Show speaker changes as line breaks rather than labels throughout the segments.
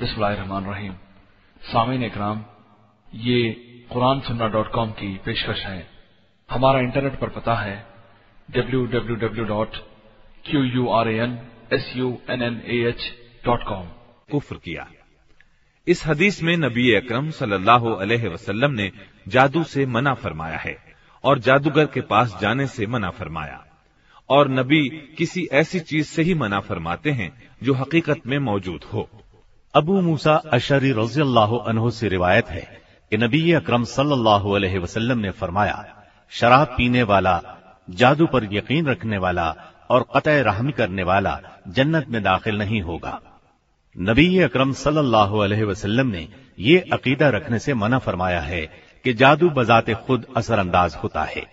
बिस्मिल्लाहिर्रहमानिर्रहीम। सामीन इकराम, ये कुरान सुन्ना डॉट कॉम की पेशकश है। हमारा इंटरनेट पर पता है W W W dot Q U R N S U N N A H dot com.
कुफ्र किया। इस हदीस में नबी अकरम सल्लल्लाहु ने जादू से मना फरमाया है और जादूगर के पास जाने से मना फरमाया। और नबी किसी ऐसी चीज़ से ही मना फरमाते हैं जो हकीकत में मौजूद हो।
अबू मूसा अशरी रज़ी अल्लाह से रिवायत है कि नबी अकरम सल्लल्लाहु ने फरमाया, शराब पीने वाला, जादू पर यकीन रखने वाला और कत रहमी करने वाला जन्नत में दाखिल नहीं होगा। नबी अकरम सल्लल्लाहु ने ये अकीदा रखने से मना फरमाया है कि जादू बजाते खुद असरअंदाज होता है।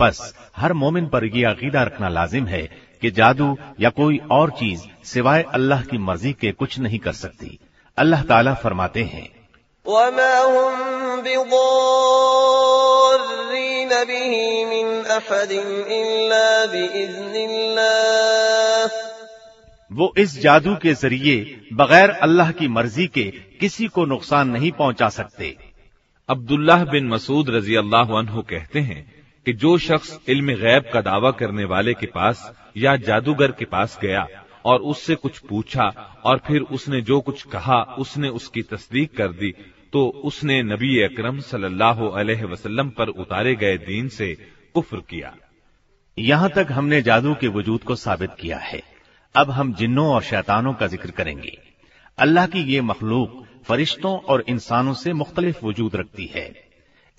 बस, हर मोमिन पर यह अकीदा रखना लाजिम है कि जादू या कोई और चीज़ सिवाय अल्लाह की मर्ज़ी के कुछ नहीं कर सकती। अल्लाह ताला फरमाते हैं। वो इस जादू के ज़रिए बगैर अल्लाह की मर्ज़ी के किसी को नुकसान नहीं पहुँचा सकते।
अब्दुल्लाह बिन मसूद रज़ी अल्लाह कहते हैं कि जो शख्स इल्म गैब का दावा करने वाले के पास या जादूगर के पास गया और उससे कुछ पूछा और फिर उसने जो कुछ कहा, उसने उसकी तस्दीक कर दी। तो उसने नबी अकरम सल्लल्लाहु अलैहि वसल्लम पर उतारे गए दीन से कुफ्र किया।
यहाँ तक हमने जादू के वजूद को साबित किया है। अब हम जिन्नों और शैतानों का ज़िक्र करेंगे। अल्लाह की ये मखलूक फरिश्तों और इंसानों से मुख्तलिफ़ वजूद रखती है।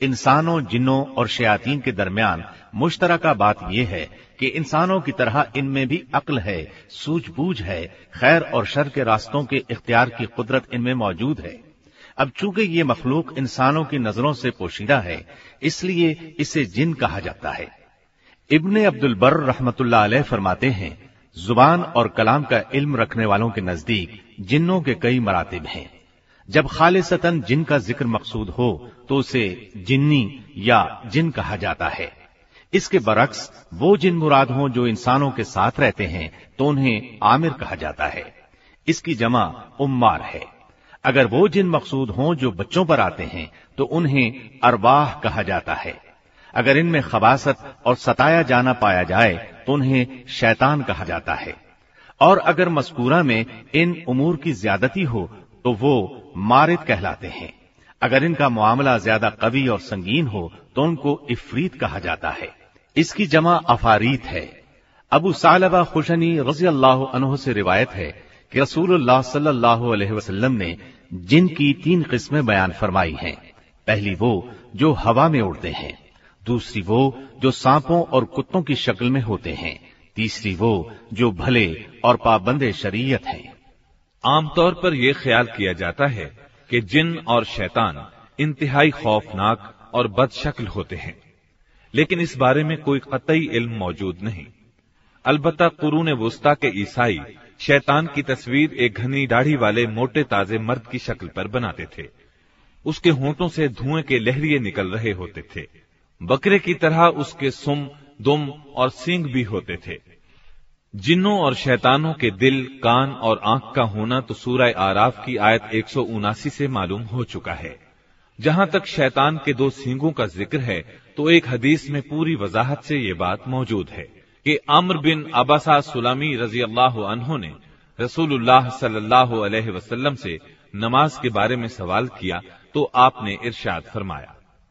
इंसानों, जिन्नों और शयातीन के दरमियान मुश्तरका बात यह है कि इंसानों की तरह इनमें भी अक्ल है, सूझबूझ है, खैर और शर के रास्तों के इख्तियार की कुदरत इनमें मौजूद है। अब चूँकि ये मखलूक इंसानों की नज़रों से पोशीदा है, इसलिए इसे जिन कहा जाता है। इब्ने अब्दुल बर फरमाते हैं, ज़ुबान और कलाम का इल्म रखने वालों के नज़दीक जिन्नों के कई मरातब हैं। जब खालिसतन जिन का ज़िक्र मकसूद हो तो उसे जिन्नी या जिन कहा जाता है। इसके बरक्स वो जिन मुराद हों जो इंसानों के साथ रहते हैं तो उन्हें आमिर कहा जाता है। इसकी जमा उम्मार है। अगर वो जिन मकसूद हों जो बच्चों पर आते हैं तो उन्हें अरवाह कहा जाता है। अगर इनमें खबासत और सताया जाना पाया जाए तो उन्हें शैतान कहा जाता है। और अगर मस्कूरा में इन उमूर की ज्यादती हो तो वो मारिद कहलाते हैं। अगर इनका मामला ज़्यादा कवि और संगीन हो तो उनको इफरीत कहा जाता है। इसकी जमा अफारीत है। अबू सालबा खुशनी रज़ी अल्लाह से रिवायत है कि रसूलुल्लाह सल्लल्लाहु ने जिन की तीन किस्में बयान फरमाई हैं। पहली वो, जो हवा में उड़ते हैं। दूसरी वो, जो सांपों और कुत्तों की शक्ल में होते हैं। तीसरी वो, जो भले और पाबंद शरीयत हैं।
आमतौर पर यह ख्याल किया जाता है कि जिन और शैतान इंतहाई खौफनाक और बदशक्ल होते हैं। लेकिन इस बारे में कोई कतई इल्म मौजूद नहीं। अलबत्ता कुरून वस्ता के ईसाई शैतान की तस्वीर एक घनी दाढ़ी वाले मोटे ताजे मर्द की शक्ल पर बनाते थे। उसके होंठों से धुएँ के लहरिए निकल रहे होते थे। बकरे की तरह उसके सुम, दुम और सींग भी होते थे। जिन्नों और शैतानों के दिल, कान और आँख का होना तो सूरह आराफ की आयत एक सौ उनासी से मालूम हो चुका है। जहाँ तक शैतान के दो सींगों का ज़िक्र है तो एक हदीस में पूरी वजाहत से ये बात मौजूद है कि अम्र बिन अबासा सुलामी रज़ी अल्लाह ने रसूलुल्लाह सल्लल्लाहु अलैहि वसल्लम से नमाज़ के बारे में सवाल किया तो आपने इरशाद फरमाया।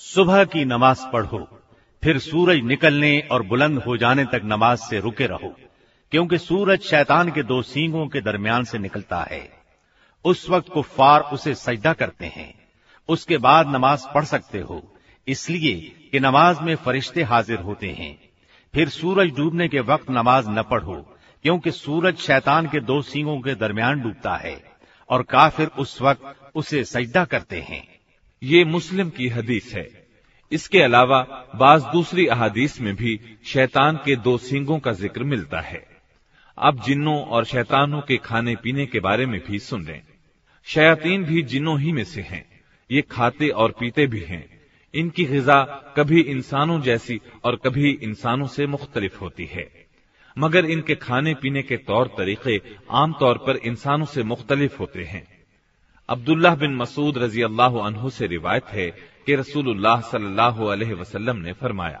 सुबह की नमाज पढ़ो फिर सूरज निकलने और बुलंद हो जाने तक नमाज से रुके रहो क्योंकि सूरज शैतान के दो सींगों के दरमियान से निकलता है उस वक्त कुफ्फार उसे सजदा करते हैं उसके बाद नमाज पढ़ सकते हो इसलिए कि नमाज में फरिश्ते हाजिर होते हैं फिर सूरज डूबने के वक्त नमाज न पढ़ो क्योंकि सूरज शैतान के दो सींगों के दरमियान डूबता है और काफिर उस वक्त उसे सजदा करते हैं।
ये मुस्लिम की हदीस है। इसके अलावा बाज दूसरी अहादीस में भी शैतान के दो सींगों का ज़िक्र मिलता है। अब जिन्नों और शैतानों के खाने पीने के बारे में भी सुन लें। शयातीन भी जिन्नों ही में से हैं। ये खाते और पीते भी हैं। इनकी गजा कभी इंसानों जैसी और कभी इंसानों से मुख्तलिफ़ होती है। मगर इनके खाने पीने के तौर तरीके आमतौर पर इंसानों से मुख्तलिफ होते हैं अब्दुल्लाह बिन मसूद रजी अल्लाह अनहु से रिवायत है कि रसूलुल्लाह सल्लल्लाहु अलैहि वसल्लम ने फरमाया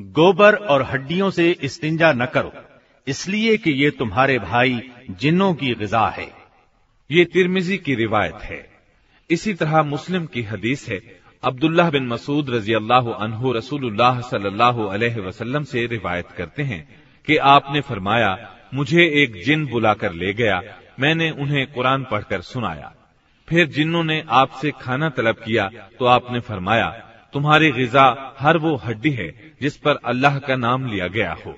गोबर और हड्डियों से इस्तिंजा न करो इसलिए कि ये तुम्हारे भाई जिन्नों की गजा है
ये तिरमिजी की रिवायत है इसी तरह मुस्लिम की हदीस है। अब्दुल्लाह बिन मसूद रज़ी अल्लाह अनहु रसूलुल्लाह सल्लल्लाहु अलैहि वसल्लम से रिवायत करते हैं कि आपने फरमाया, मुझे एक जिन बुलाकर ले गया, मैंने उन्हें कुरान पढ़कर सुनाया। फिर जिन्नों ने आपसे खाना तलब किया तो आपने फरमाया, तुम्हारी गजा हर वो हड्डी है जिस पर अल्लाह का नाम लिया गया हो।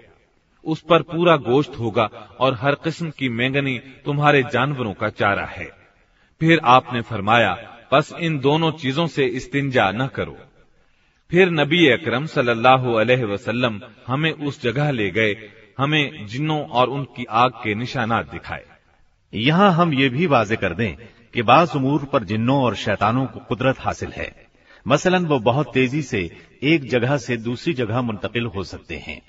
उस पर पूरा गोश्त होगा और हर किस्म की मेंगनी तुम्हारे जानवरों का चारा है। फिर आपने फरमाया, बस इन दोनों चीज़ों से इस्तिंजा न करो। फिर नबी अकरम सल्लल्लाहु अलैहि वसल्लम हमें उस जगह ले गए, हमें जिन्नों और उनकी आग के निशानात दिखाए।
यहाँ हम ये भी वाजे कर दें कि बाज उमूर पर जिन्नों और शैतानों को कुदरत हासिल है। मसलन वो बहुत तेज़ी से एक जगह से दूसरी जगह मुंतकिल हो सकते हैं।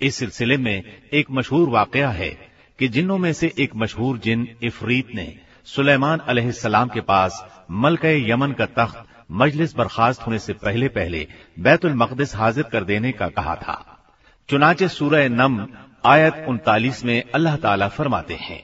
इस सिलसिले में एक मशहूर वाकया है कि जिन्नों में से एक मशहूर जिन इफरीत ने सुलेमान अलैहिस्सलाम के पास मलक यमन का तख्त मजलिस बर्खास्त होने से पहले पहले बैतुल मकदस हाजिर कर देने का कहा था चुनाचे सूरह नम आयत उनतालीस में अल्लाह ताला फरमाते हैं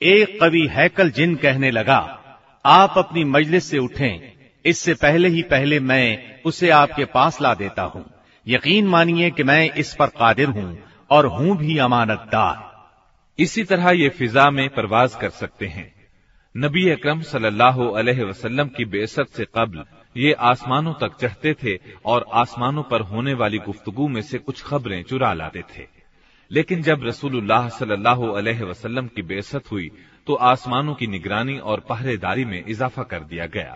एक कवि हैकल जिन कहने लगा आप अपनी मजलिस से उठें इससे पहले ही पहले मैं उसे आपके पास ला देता हूँ। यकीन मानिए कि मैं इस पर कादिर हूँ और हूँ भी अमानतदार।
इसी तरह ये फिजा में परवाज कर सकते हैं। नबी अकरम सल्लल्लाहु की बेसत से कबल ये आसमानों तक चढ़ते थे और आसमानों पर होने वाली गुफ्तगु में से कुछ खबरें चुरा लाते थे। लेकिन जब रसूलुल्लाह सल्लल्लाहु अलैहि वसल्लम की बेसत हुई तो आसमानों की निगरानी और पहरेदारी में इजाफा कर दिया गया।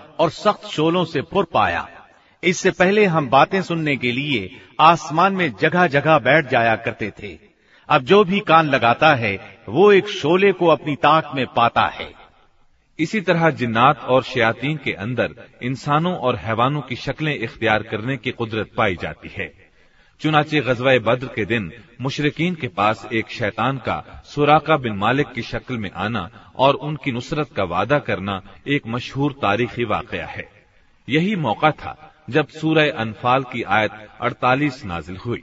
और
सख्त शोलों से पुर पाया। इससे पहले हम बातें सुनने के लिए आसमान में जगह जगह बैठ जाया करते थे। अब जो भी कान लगाता है, वो एक शोले को अपनी ताक में पाता है।
इसी तरह जिन्नात और शयातीन के अंदर इंसानों और हैवानों की शक्लें इख्तियार करने की कुदरत पाई जाती है। चुनाचे गजवा बद्र के दिन मुशरकिन के पास एक शैतान का सुराका बिन मालिक की शक्ल में आना और उनकी नुसरत का वादा करना एक मशहूर तारीखी वाकया है यही मौका था जब सूरह अनफाल की आयत 48 नाजिल हुई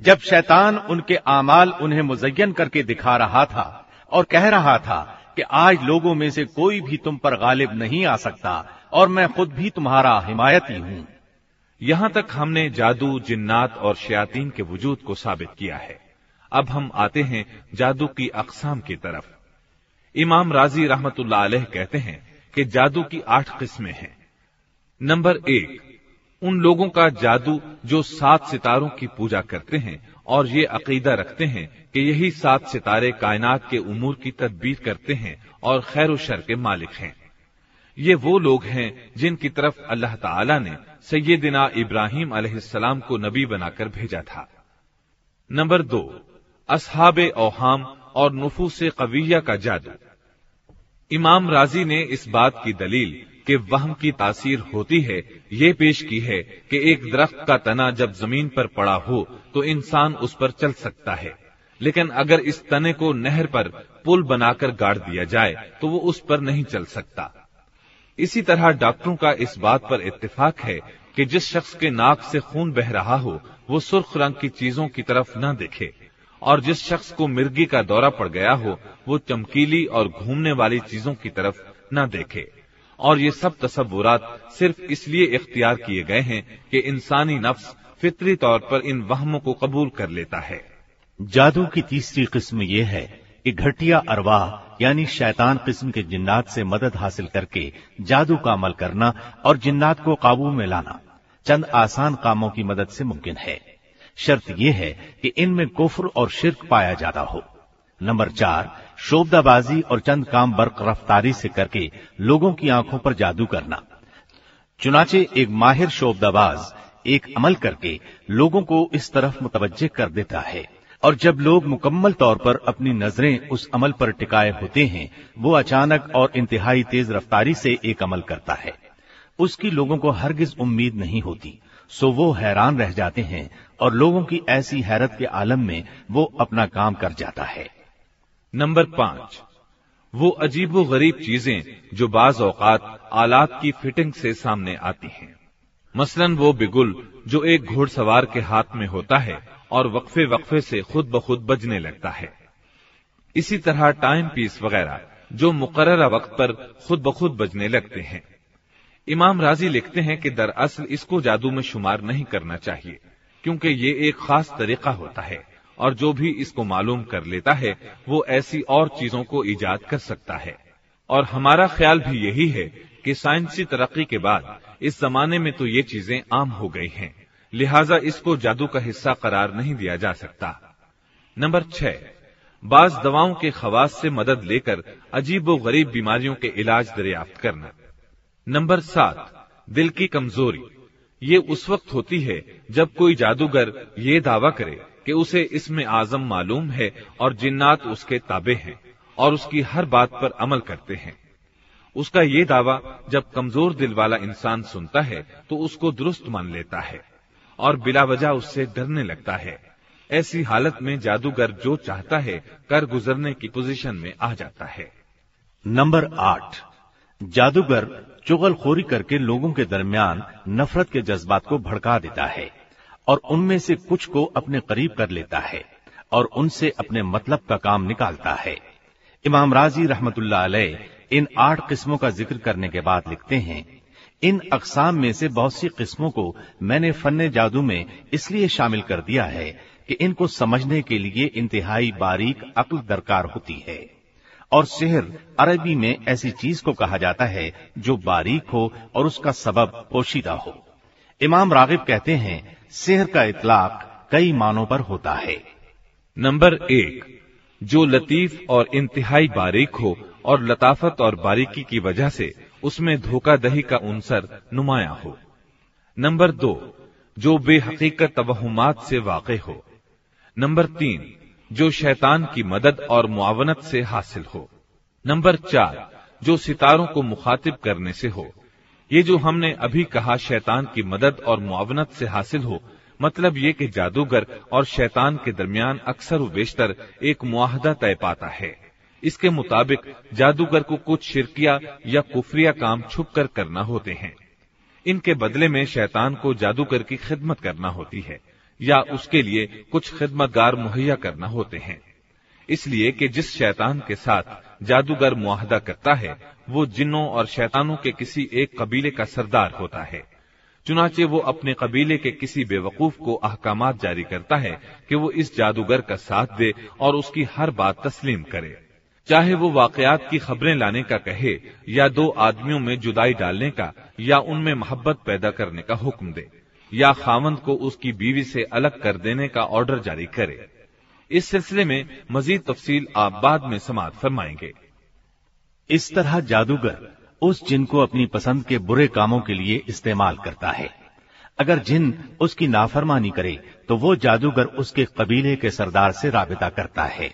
जब शैतान उनके आमाल उन्हें मुजयन करके दिखा रहा था और कह रहा था कि आज लोगों में से कोई भी तुम पर गालिब नहीं आ सकता और मैं खुद भी तुम्हारा हिमायती हूँ।
यहाँ तक हमने जादू, जिन्नात और शयातीन के वजूद को साबित किया है। अब हम आते हैं जादू की अकसाम की तरफ़। इमाम राज़ी अलैह कहते हैं कि जादू की आठ किस्में हैं। नंबर एक उन लोगों का जादू जो सात सितारों की पूजा करते हैं और ये अकीदा रखते हैं कि यही सात सितारे कायनात के उमूर की तदबीर करते हैं और खैर शर के मालिक हैं। ये वो लोग हैं जिनकी तरफ़ अल्लाह ताला ने सैयदिना इब्राहिम अलैहिस्सलाम को नबी बनाकर भेजा था। नंबर दो, असहाब ओहाम और नफूस कविया का जादू। इमाम राज़ी ने इस बात की दलील कि वहम की तासीर होती है, ये पेश की है कि एक दरख्त का तना जब ज़मीन पर पड़ा हो तो इंसान उस पर चल सकता है। लेकिन अगर इस तने को नहर पर पुल बनाकर गाड़ दिया जाए तो वो उस पर नहीं चल सकता। इसी तरह डॉक्टरों का इस बात पर इत्तेफाक है कि जिस शख्स के नाक से खून बह रहा हो, वो सुर्ख रंग की चीज़ों की तरफ़ न देखे। और जिस शख्स को मिर्गी का दौरा पड़ गया हो, वो चमकीली और घूमने वाली चीज़ों की तरफ़ न देखे। और ये सब तस्वुरात सिर्फ़ इसलिए इख्तियार किए गए हैं कि इंसानी नफ्स फितरी तौर पर इन वहमों को कबूल कर लेता है।
जादू की तीसरी किस्म यह है कि घटिया अरवाह, यानी शैतान किस्म के जिन्नात से मदद हासिल करके जादू का अमल करना और जिन्नात को काबू में लाना, चंद आसान कामों की मदद से मुमकिन है। शर्त यह है कि इनमें कुफ्र और शिरक पाया जाता हो। नंबर चार शोबदाबाजी और चंद काम बर्क रफ्तारी से करके लोगों की आँखों पर जादू करना। चुनाचे एक माहिर शोबदाबाज एक अमल करके लोगों को इस तरफ़ मुतवजह कर देता है। और जब लोग मुकम्मल तौर पर अपनी नज़रें उस अमल पर टिकाए होते हैं, वो अचानक और इंतहाई तेज रफ्तारी से एक अमल करता है। उसकी लोगों को हरगिज उम्मीद नहीं होती, सो वो हैरान रह जाते हैं और लोगों की ऐसी हैरत के आलम में वो अपना काम कर जाता है।
नंबर पाँच। वो अजीबो गरीब चीज़ें जो बाज औकात आलात की फिटिंग से सामने आती हैं। मसलन वो बिगुल जो एक घोड़सवार के हाथ में होता है और वक्फे वक्फे से खुद ब खुद बजने लगता है। इसी तरह टाइम पीस वगैरह जो मुकर्रा वक्त पर खुद ब खुद बजने लगते हैं। इमाम राज़ी लिखते हैं कि दरअसल इसको जादू में शुमार नहीं करना चाहिए, क्योंकि ये एक खास तरीका होता है। और जो भी इसको मालूम कर लेता है, वो ऐसी और चीज़ों को ईजाद कर सकता है। और हमारा ख्याल भी यही है कि साइंसी तरक्की के बाद इस जमाने में तो ये चीज़ें आम हो गई हैं। लिहाजा इसको जादू का हिस्सा करार नहीं दिया जा सकता। नंबर छह, बाज दवाओं के खवास से मदद लेकर अजीब व गरीब बीमारियों के इलाज दरियाफ्त करना। नंबर सात, दिल की कमज़ोरी। ये उस वक्त होती है जब कोई जादूगर ये दावा करे कि उसे इसमें आज़म मालूम है और जिन्नात उसके ताबे हैं और उसकी हर बात पर अमल करते हैं। उसका ये दावा, जब कमज़ोर दिल वाला इंसान सुनता है तो उसको दुरुस्त मान लेता है और बिला वजह उससे डरने लगता है। ऐसी हालत में जादूगर जो चाहता है, कर गुजरने की पोजीशन में आ जाता है।
नंबर आठ। जादूगर चुगलखोरी करके लोगों के दरमियान नफरत के जज्बात को भड़का देता है। और उनमें से कुछ को अपने करीब कर लेता है और उनसे अपने मतलब का काम निकालता है। इमाम राज़ी रहमतुल्लाह अलैह इन आठ किस्मों का ज़िक्र करने के बाद लिखते हैं, इन अकसाम में से बहुत सी किस्मों को मैंने फन जादू में इसलिए शामिल कर दिया है कि इनको समझने के लिए इंतहाई बारीक अक्ल दरकार होती है। और सेहर अरबी में ऐसी चीज़ को कहा जाता है जो बारीक हो और उसका सबब पोशीदा हो। इमाम रागिब कहते हैं सेहर का इतलाक कई मानों पर होता है।
नंबर एक, जो लतीफ और इंतहाई बारीक हो और लताफत और बारीकी की वजह से उसमें धोखादही का उनसर नुमाया हो। नंबर दो, जो बेहकीकत तवहुमात से वाक़ हो। नंबर तीन, जो शैतान की मदद और मुआवनत से हासिल हो। नंबर चार, जो सितारों को मुखातिब करने से हो। ये जो हमने अभी कहा शैतान की मदद और मुआवनत से हासिल हो मतलब ये कि जादूगर और शैतान के दरमियान अक्सर वेशतर एक मुआहदा तय पाता है। इसके मुताबिक जादूगर को कुछ शिरकिया या कुफरिया काम छुप कर करना होते हैं। इनके बदले में शैतान को जादूगर की खिदमत करना होती है, या उसके लिए कुछ खिदमतगार मुहैया करना होते हैं। इसलिए कि जिस शैतान के साथ जादूगर मुआहदा करता है, वो जिन्नों और शैतानों के किसी एक कबीले का सरदार होता है। चुनाचे वो अपने कबीले के किसी बेवकूफ़ को अहकाम जारी करता है कि वो इस जादूगर का साथ दे और उसकी हर बात तस्लीम करे। चाहे वो वाकयात की खबरें लाने का कहे या दो आदमियों में जुदाई डालने का या उनमें मोहब्बत पैदा करने का हुक्म दे या खावंद को उसकी बीवी से अलग कर देने का ऑर्डर जारी करे। इस सिलसिले में मजीद तफसील आप बाद में समात फरमाएँगे।
इस तरह जादूगर उस जिन को अपनी पसंद के बुरे कामों के लिए इस्तेमाल करता है। अगर जिन उसकी नाफरमानी करे तो वो जादूगर उसके कबीले के सरदार से राबिता करता है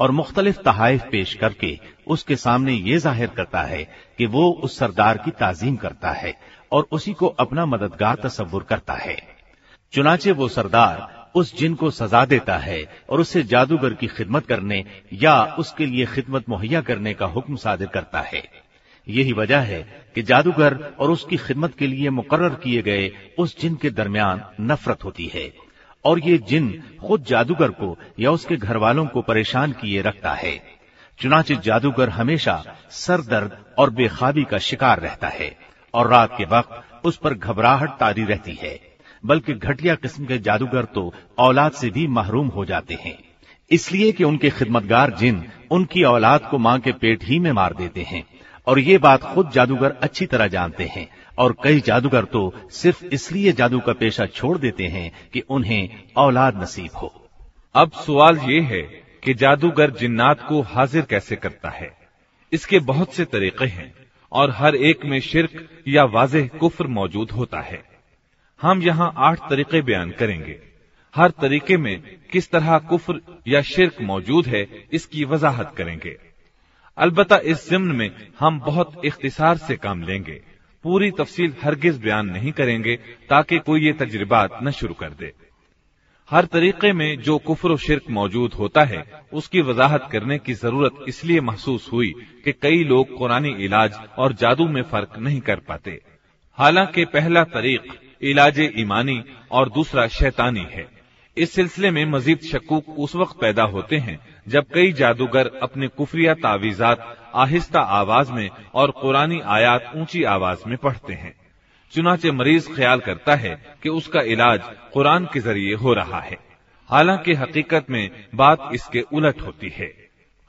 और मुख्तलिफ़ तहाइफ पेश करके उसके सामने ये ज़ाहिर करता है कि वो उस सरदार की ताजीम करता है और उसी को अपना मददगार तस्वुर करता है। चुनाचे वो सरदार उस जिन को सजा देता है और उसे जादूगर की खिदमत करने या उसके लिए खिदमत मुहैया करने का हुक्म सादिर करता है। यही वजह है कि जादूगर और उसकी खिदमत के लिए मुकर्र किए गए उस जिन के दरमियान नफरत होती है और ये जिन खुद जादूगर को या उसके घर वालों को परेशान किए रखता है। चुनाचे जादूगर हमेशा सर दर्द और बेखाबी का शिकार रहता है और रात के वक्त उस पर घबराहट तारी रहती है। बल्कि घटिया किस्म के जादूगर तो औलाद से भी महरूम हो जाते हैं। इसलिए कि उनके खिदमतगार जिन उनकी औलाद को माँ के पेट ही में मार देते हैं। और ये बात खुद जादूगर अच्छी तरह जानते हैं। और कई जादूगर तो सिर्फ़ इसलिए जादू का पेशा छोड़ देते हैं कि उन्हें औलाद नसीब हो।
अब सवाल ये है कि जादूगर जिन्नात को हाजिर कैसे करता है। इसके बहुत से तरीके हैं और हर एक में शिरक या वाजह कुफर मौजूद होता है। हम यहाँ आठ तरीके बयान करेंगे। हर तरीके में किस तरह कुफर या शिरक मौजूद है, इसकी वजाहत करेंगे। अलबत् इस जिम्न में हम बहुत इख्तिसार से काम लेंगे। पूरी तफसील हरगिज बयान नहीं करेंगे, ताकि कोई ये तजर्बात न शुरू कर दे। हर तरीके में जो कुफर शिरक मौजूद होता है, उसकी वजाहत करने की ज़रूरत इसलिए महसूस हुई कि कई लोग कुरानी इलाज और जादू में फ़र्क नहीं कर पाते। हालाँकि पहला तरीक इलाज ईमानी और दूसरा शैतानी है। इस सिलसिले में मजीद शकूक उस वक्त पैदा होते हैं, जब कई जादूगर अपने कुफरिया तावीजात, आहिस्ता आवाज़ में और कुरानी आयात ऊँची आवाज़ में पढ़ते हैं। चुनाचे मरीज़ ख्याल करता है कि उसका इलाज कुरान के ज़रिए हो रहा है। हालाँकि हकीकत में बात इसके उलट होती है।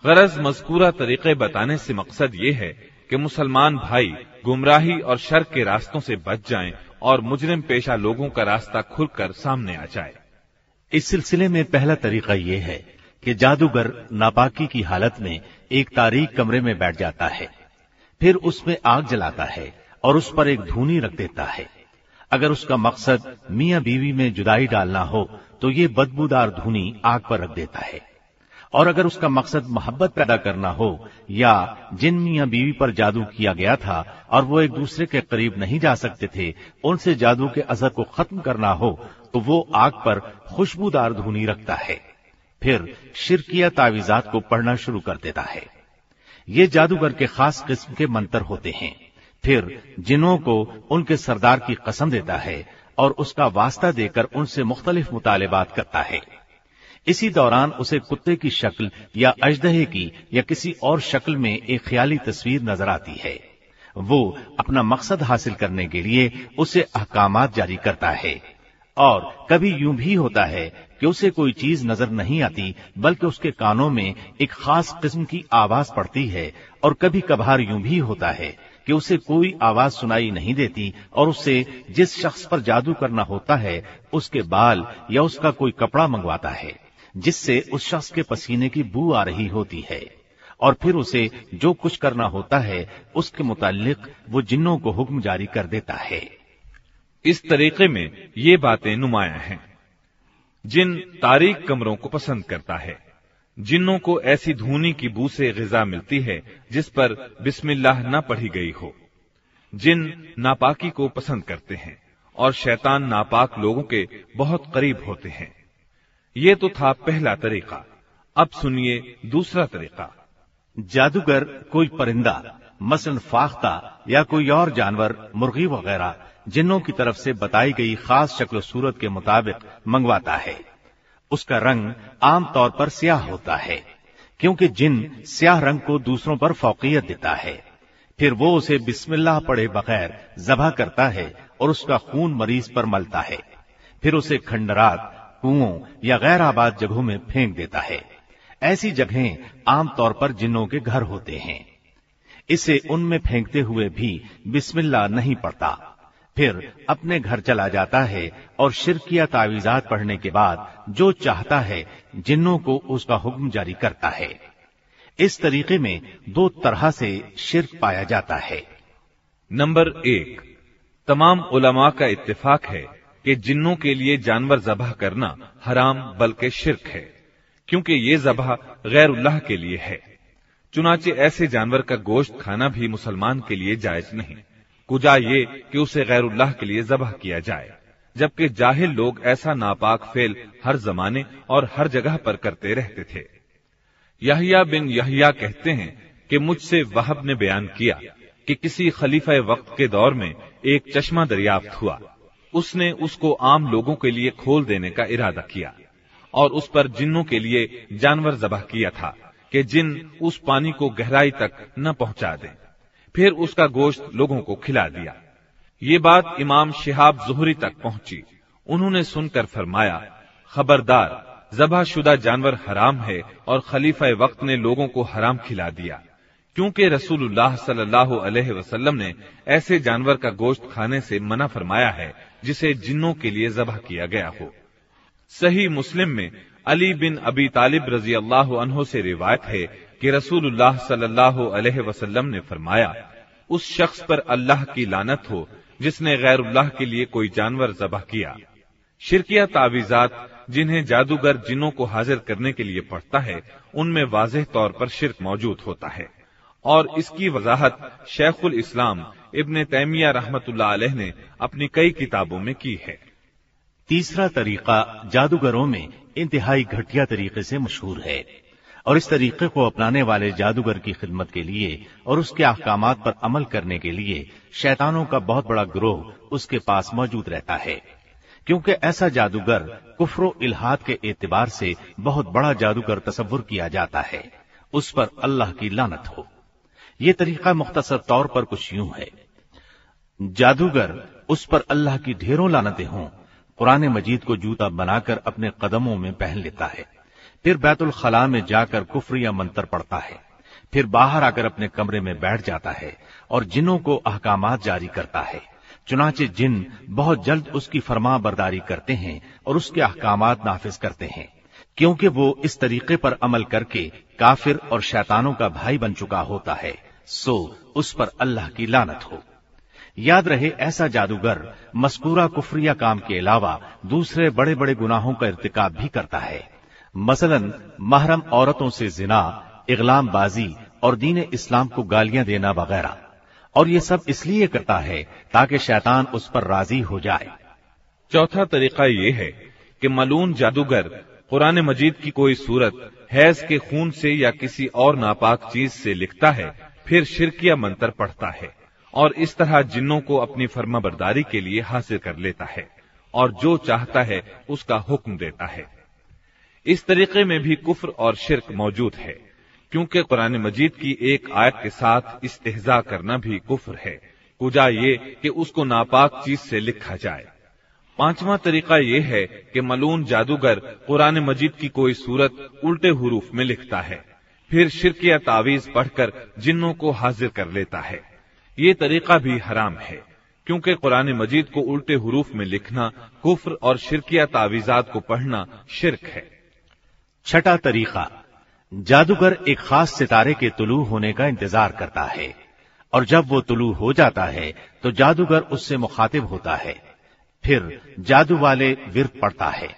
गरज मजकूरा तरीके बताने से मकसद ये है कि मुसलमान भाई गुमराही और शर के रास्तों से बच जाएँ और मुजरिम पेशा लोगों का रास्ता खुलकर सामने आ जाए।
इस सिलसिले में पहला तरीका यह है कि जादूगर नापाकी की हालत में एक तारीख कमरे में बैठ जाता है, फिर उसमें आग जलाता है और उस पर एक धूनी रख देता है। अगर उसका मकसद मियाँ बीवी में जुदाई डालना हो तो ये बदबूदार धूनी आग पर रख देता है। और अगर उसका मकसद मोहब्बत पैदा करना हो, या जिन मियाँ बीवी पर जादू किया गया था और वो एक दूसरे के करीब नहीं जा सकते थे, उनसे जादू के असर को खत्म करना हो तो वो आग पर खुशबूदार धुनी रखता है। फिर शिरकिया तावीजात को पढ़ना शुरू कर देता है। ये जादूगर के खास किस्म के मंत्र होते हैं। फिर जिनों को उनके सरदार की कसम देता है और उसका वास्ता देकर उनसे मुख्तलिफ़ मुतालबात करता है। इसी दौरान उसे कुत्ते की शक्ल या अजदहे की या किसी और शक्ल में एक ख्याली तस्वीर नज़र आती है। वो अपना मकसद हासिल करने के लिए उसे अहकाम जारी करता है। और कभी यूँ भी होता है कि उसे कोई चीज़ नज़र नहीं आती, बल्कि उसके कानों में एक खास किस्म की आवाज़ पड़ती है और कभी कभार यूँ भी होता है कि उसे कोई आवाज़ सुनाई नहीं देती और उसे जिस शख्स पर जादू करना होता है, उसके बाल या उसका कोई कपड़ा मंगवाता है। जिससे उस शख्स के पसीने की बू आ रही होती है। और फिर उसे जो कुछ करना होता है, उसके मुतालिक वो जिन्नों को हुक्म जारी कर देता है।
इस तरीके में ये बातें नुमाया हैं। जिन तारीख कमरों को पसंद करता है, जिन्नों को ऐसी धूनी की बू से गजा मिलती है, जिस पर बिस्मिल्लाह न पढ़ी गई हो। जिन नापाकी को पसंद करते हैं, और शैतान नापाक लोगों के बहुत करीब होते हैं। ये तो था पहला तरीका। अब सुनिए दूसरा तरीका।
जादूगर कोई परिंदा, मसलन फाख्ता या कोई और जानवर, मुर्गी वगैरह, जिन्नों की तरफ़ से बताई गई खास शक्ल सूरत के मुताबिक मंगवाता है। उसका रंग आमतौर पर स्याह होता है, क्योंकि जिन स्याह रंग को दूसरों पर फौकियत देता है, फिर वो उसे बिस्मिल्लाह पढ़े बगैर जबा करता है और उसका खून मरीज़ पर मलता है। फिर उसे खंडरात कुओं या गैर आबाद जगहों में फेंक देता है। ऐसी जगहें आमतौर पर जिन्नों के घर होते हैं। इसे उनमें फेंकते हुए भी बिस्मिल्ला नहीं पड़ता। फिर अपने घर चला जाता है और शिरकिया तावीजात पढ़ने के बाद जो चाहता है जिन्नों को उसका हुक्म जारी करता है। इस तरीके में दो तरह से शिरक पाया जाता है।
नंबर एक, तमाम उलमा का इत्तेफाक है कि जिन्नों के लिए जानवर जबह करना हराम, बल्कि शिरक है, क्योंकि ये जबह गैरुल्लाह के लिए है। चुनाचे ऐसे जानवर का गोश्त खाना भी मुसलमान के लिए जायज़ नहीं। कुजा ये कि उसे गैरुल्लाह के लिए जबह किया जाए, जबकि जाहिल लोग ऐसा नापाक फेल हर जमाने और हर जगह पर करते रहते थे। यहिया बिन यहिया कहते हैं कि मुझसे वहब ने बयान किया कि किसी खलीफा वक्त के दौर में एक चश्मा दरियाफ्त हुआ। उसने उसको आम लोगों के लिए खोल देने का इरादा किया और उस पर जिन्नों के लिए जानवर जबह किया था कि जिन उस पानी को गहराई तक न पहुँचा दें। फिर उसका गोश्त लोगों को खिला दिया। ये बात इमाम शिहाब जुहरी तक पहुँची। उन्होंने सुनकर फरमाया, खबरदार जबा शुदा जानवर हराम है और खलीफा वक्त ने लोगों को हराम खिला दिया। क्योंकि रसूलुल्लाह सल्लल्लाहु अलैहि वसल्लम ने ऐसे जानवर का गोश्त खाने से मना फरमाया है, जिसे जिन्नों के लिए जबह किया गया हो। सही मुस्लिम में अली बिन अबी तालिब रज़ी अल्लाह से रिवायत है कि रसूलुल्लाह सल्लल्लाहु अलैहि वसल्लम ने फरमाया, उस शख्स पर अल्लाह की लानत हो, जिसने गैरुल्लाह के लिए कोई जानवर जबह किया। शिरकिया तावीजात, जिन्हें जादूगर जिनों को हाजिर करने के लिए पढ़ता है, उनमें वाजह तौर पर शिरक मौजूद होता है। और इसकी वजाहत शेखुल इस्लाम इबन तैमिया अलैह ने अपनी कई किताबों में की है।
तीसरा तरीका जादूगरों में इंतहाई घटिया तरीके से मशहूर है और इस तरीके को अपनाने वाले जादूगर की खिदमत के लिए और उसके अहकाम पर अमल करने के लिए शैतानों का बहुत बड़ा ग्रोह उसके पास मौजूद रहता है, क्योंकि ऐसा जादूगर कुफरो इल्हाद के एतबार से बहुत बड़ा जादूगर तस्वुर किया जाता है, उस पर अल्लाह की लानत हो। ये तरीका मुख्तसर तौर पर कुछ यूँ है। जादूगर उस पर अल्लाह की ढेरों लानतें हों, कुरान मजीद को जूता बनाकर अपने कदमों में पहन लेता है। फिर बैतुल खला में जाकर कुफर या मंत्र पड़ता है। फिर बाहर आकर अपने कमरे में बैठ जाता है और जिनों को अहकाम जारी करता है। चुनाचे जिन बहुत जल्द उसकी फरमा बरदारी करते हैं और उसके अहकाम नाफिज करते हैं। क्योंकि वो इस तरीके पर अमल करके काफिर और शैतानों का भाई बन चुका होता है। सो उस पर अल्लाह की लानत हो। याद रहे ऐसा जादूगर मस्कूरा कुफरिया काम के अलावा दूसरे बड़े बड़े गुनाहों का इर्तिकाब भी करता है। मसलन, महरम औरतों से जिना इगलाम बाजी और दीन इस्लाम को गालियाँ देना वगैरह। और ये सब इसलिए करता है ताकि शैतान उस पर राज़ी हो जाए।
चौथा तरीका ये है कि मलून जादूगर कुरान मजीद की कोई सूरत हैज़ के खून से या किसी और नापाक चीज़ से लिखता है फिर शिरकिया मंत्र पढ़ता है और इस तरह जिन्नों को अपनी फर्मा बरदारी के लिए हासिल कर लेता है और जो चाहता है उसका हुक्म देता है। इस तरीके में भी कुफ्र और शिरक मौजूद है, क्योंकि कुरान मजीद की एक आयत के साथ इस्तेजा करना भी कुफ्र है। कुजा ये कि उसको नापाक चीज़ से लिखा जाए। पांचवा तरीका यह है कि मलून जादूगर कुरान मजीद की कोई सूरत उल्टे हरूफ में लिखता है। फिर शिरकिया तावीज पढ़कर जिन्नों को हाजिर कर लेता है। ये तरीका भी हराम है, क्योंकि कुरान मजीद को उल्टे हरूफ में लिखना, कुफ्र और शिरकिया तावीजात को पढ़ना शिरक है।
छठा तरीका, जादूगर एक खास सितारे के तुलू होने का इंतज़ार करता है, और जब वो तुलू हो जाता है तो जादूगर उससे मुखातिब होता है। फिर जादू वाले विरत पड़ता है,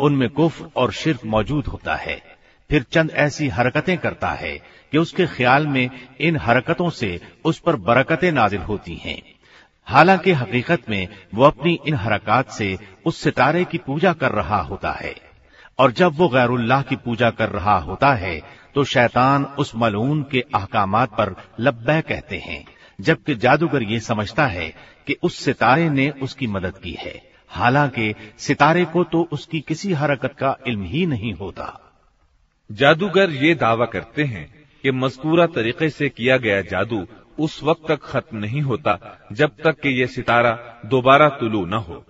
उनमें कुफ और शिरक मौजूद होता है। फिर चंद ऐसी हरकतें करता है कि उसके ख्याल में इन हरकतों से उस पर बरकतें नाजिल होती हैं। हालाँकि हकीकत में वो अपनी इन हरकत से उस सितारे की पूजा कर रहा होता है। और जब वो गैरुल्लाह की पूजा कर रहा होता है तो शैतान उस मलून के अहकाम पर लब्बे कहते हैं, जबकि जादूगर ये समझता है कि उस सितारे ने उसकी मदद की है। हालाँकि सितारे को तो उसकी किसी हरकत का इल्म ही नहीं होता।
जादूगर ये दावा करते हैं कि मजकूरा तरीके से किया गया जादू उस वक्त तक खत्म नहीं होता, जब तक कि यह सितारा दोबारा तुलू न हो।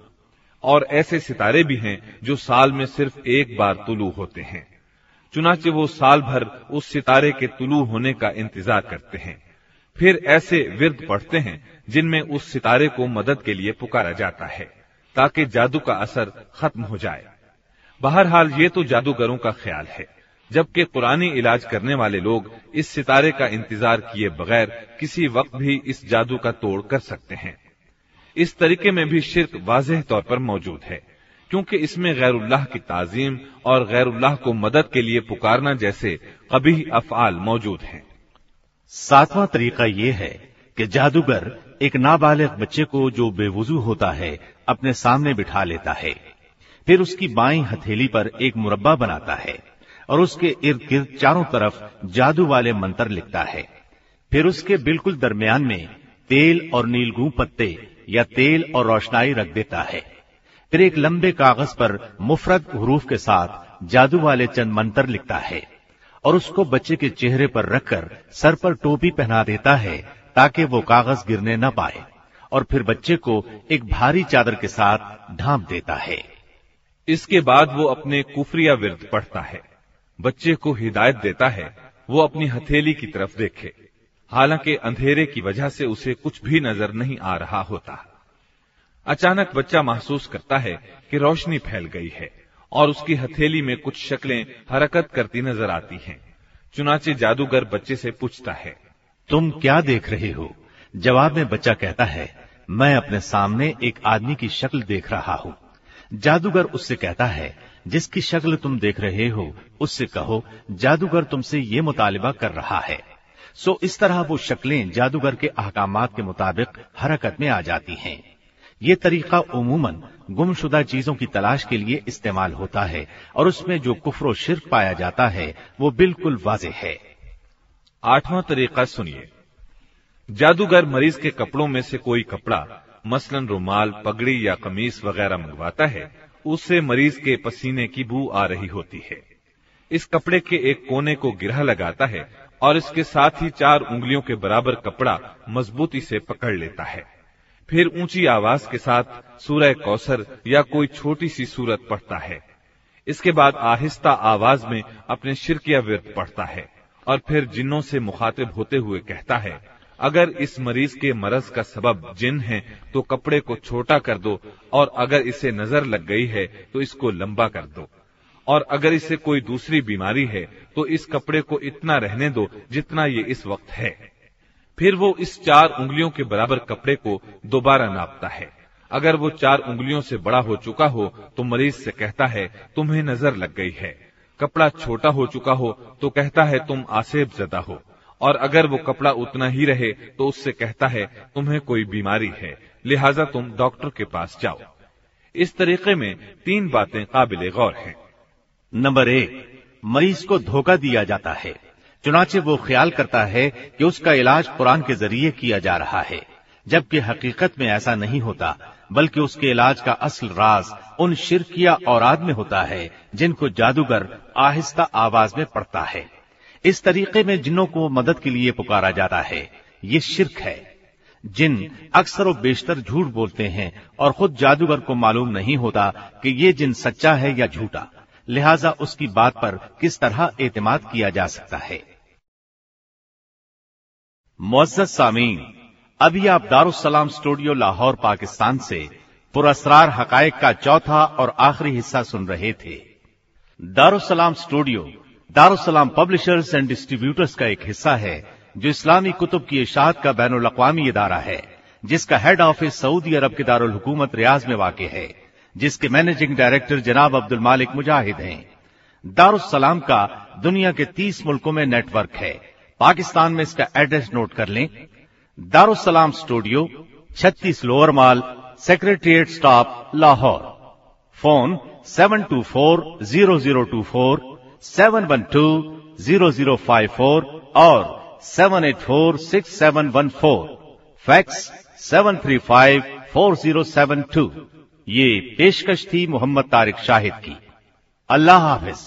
और ऐसे सितारे भी हैं जो साल में सिर्फ़ एक बार तुलू होते हैं। चुनाचे वो साल भर उस सितारे के तुलू होने का इंतज़ार करते हैं। फिर ऐसे विरद पढ़ते हैं जिनमें उस सितारे को मदद के लिए पुकारा जाता है, ताकि जादू का असर खत्म हो जाए। बहरहाल ये तो जादूगरों का ख्याल है। जबकि पुरानी इलाज करने वाले लोग इस सितारे का इंतज़ार किए बगैर किसी वक्त भी इस जादू का तोड़ कर सकते हैं। इस तरीके में भी शिरक वाजह तौर पर मौजूद है, क्योंकि इसमें गैरुल्लाह की ताजीम और गैरुल्लाह को मदद के लिए पुकारना जैसे कभी अफआल मौजूद हैं।
सातवां तरीका यह है कि जादूगर एक नाबालिग बच्चे को जो बेवजू होता है, अपने सामने बिठा लेता है। फिर उसकी बाई हथेली पर एक मुरब्बा बनाता है। और उसके इर्द गिर्द चारों तरफ़ जादू वाले मंत्र लिखता है। फिर उसके बिल्कुल दरमियान में तेल और नीलगू पत्ते या तेल और रोशनाई रख देता है। फिर एक लंबे कागज़ पर मुफरत हरूफ के साथ जादू वाले चंद मंत्र लिखता है और उसको बच्चे के चेहरे पर रखकर सर पर टोपी पहना देता है ताकि वो कागज़ गिरने न पाए और फिर बच्चे को एक भारी चादर के साथ ढांप देता है।
इसके बाद वो अपने कुफरिया विरद पढ़ता है। बच्चे को हिदायत देता है, वो अपनी हथेली की तरफ़ देखे। हालाँकि अंधेरे की वजह से उसे कुछ भी नज़र नहीं आ रहा होता। अचानक बच्चा महसूस करता है कि रोशनी फैल गई है और उसकी हथेली में कुछ शक्लें हरकत करती नज़र आती हैं। चुनाचे जादूगर बच्चे से पूछता है,
तुम क्या देख रहे हो? जवाब में बच्चा कहता है, मैं अपने सामने एक आदमी की शक्ल देख रहा हूँ। जादूगर उससे कहता है जिसकी शक्ल तुम देख रहे हो, उससे कहो, जादूगर तुमसे ये मुतालबा कर रहा है। सो इस तरह वो शक्लें जादूगर के अहकाम के मुताबिक हरकत में आ जाती हैं। ये तरीका उमूमन गुमशुदा चीज़ों की तलाश के लिए इस्तेमाल होता है और उसमें जो कुफर शिरक पाया जाता है, वो बिल्कुल वाजे है।
आठवां तरीका सुनिए। जादूगर मरीज़ के कपड़ों में से कोई कपड़ा, मसलन रुमाल, पगड़ी या कमीज वगैरह मंगवाता है उससे मरीज़ के पसीने की बू आ रही होती है। इस कपड़े के एक कोने को गिरह लगाता है और इसके साथ ही चार उंगलियों के बराबर कपड़ा मजबूती से पकड़ लेता है। फिर ऊँची आवाज़ के साथ सूरह कौसर या कोई छोटी सी सूरत पढ़ता है। इसके बाद आहिस्ता आवाज़ में अपने शिरकिया विरत पढ़ता है और फिर जिन्नों से मुखातिब होते हुए कहता है अगर इस मरीज़ के मरज का सबब जिन है तो कपड़े को छोटा कर दो, और अगर इसे नज़र लग गई है तो इसको लंबा कर दो। और अगर इसे कोई दूसरी बीमारी है तो इस कपड़े को इतना रहने दो, जितना ये इस वक्त है। फिर वो इस चार उंगलियों के बराबर कपड़े को दोबारा नापता है। अगर वो चार उंगलियों से बड़ा हो चुका हो तो मरीज़ से कहता है, तुम्हें नज़र लग गई है। कपड़ा छोटा हो चुका हो तो कहता है, तुम आसेब जदा हो। और अगर वो कपड़ा उतना ही रहे तो उससे कहता है, तुम्हें कोई बीमारी है, लिहाजा तुम डॉक्टर के पास जाओ। इस तरीके में तीन बातें काबिल गौर हैं।
नंबर एक, मरीज़ को धोखा दिया जाता है। चुनाचे वो ख्याल करता है कि उसका इलाज कुरान के ज़रिए किया जा रहा है, जबकि हकीकत में ऐसा नहीं होता, बल्कि उसके इलाज का असल राज उन शिरकिया औराद में होता है, जिनको जादूगर आहिस्ता आवाज़ में पढ़ता है। इस तरीके में जिन्नों को मदद के लिए पुकारा जाता है, ये शिरक है, जिन अक्सर बेशतर झूठ बोलते हैं और खुद जादूगर को मालूम नहीं होता कि ये जिन सच्चा है या झूठा, लिहाजा उसकी बात पर किस तरह एतमाद किया जा सकता है। मुआजत सामीन, अभी आप दारुसलाम स्टूडियो लाहौर, पाकिस्तान से पुरस्रार हकायक का चौथा और आखिरी हिस्सा सुन रहे थे। Darussalam studio Darussalam publishers and distributors का एक हिस्सा है, जो इस्लामी कुतुब की इशात का बैन अवी इदारा है, जिसका हेड ऑफ़िस सऊदी अरब के दारुल हुकूमत रियाज में वाक़ है, जिसके मैनेजिंग डायरेक्टर जनाब अब्दुल मालिक मुजाहिद हैं। दारुसलाम का दुनिया के तीस मुल्कों में नेटवर्क है। पाकिस्तान में इसका एड्रेस नोट कर लें। दारुसलाम स्टूडियो छत्तीस lower mall secretariat stop Lahore. Phone seven two four zero zero two four seven one two zero zero five four और seven eight four six seven one four fax seven three five four zero seven two ये पेशकश थी मोहम्मद तारिक शाहिद की। अल्लाह हाफिज।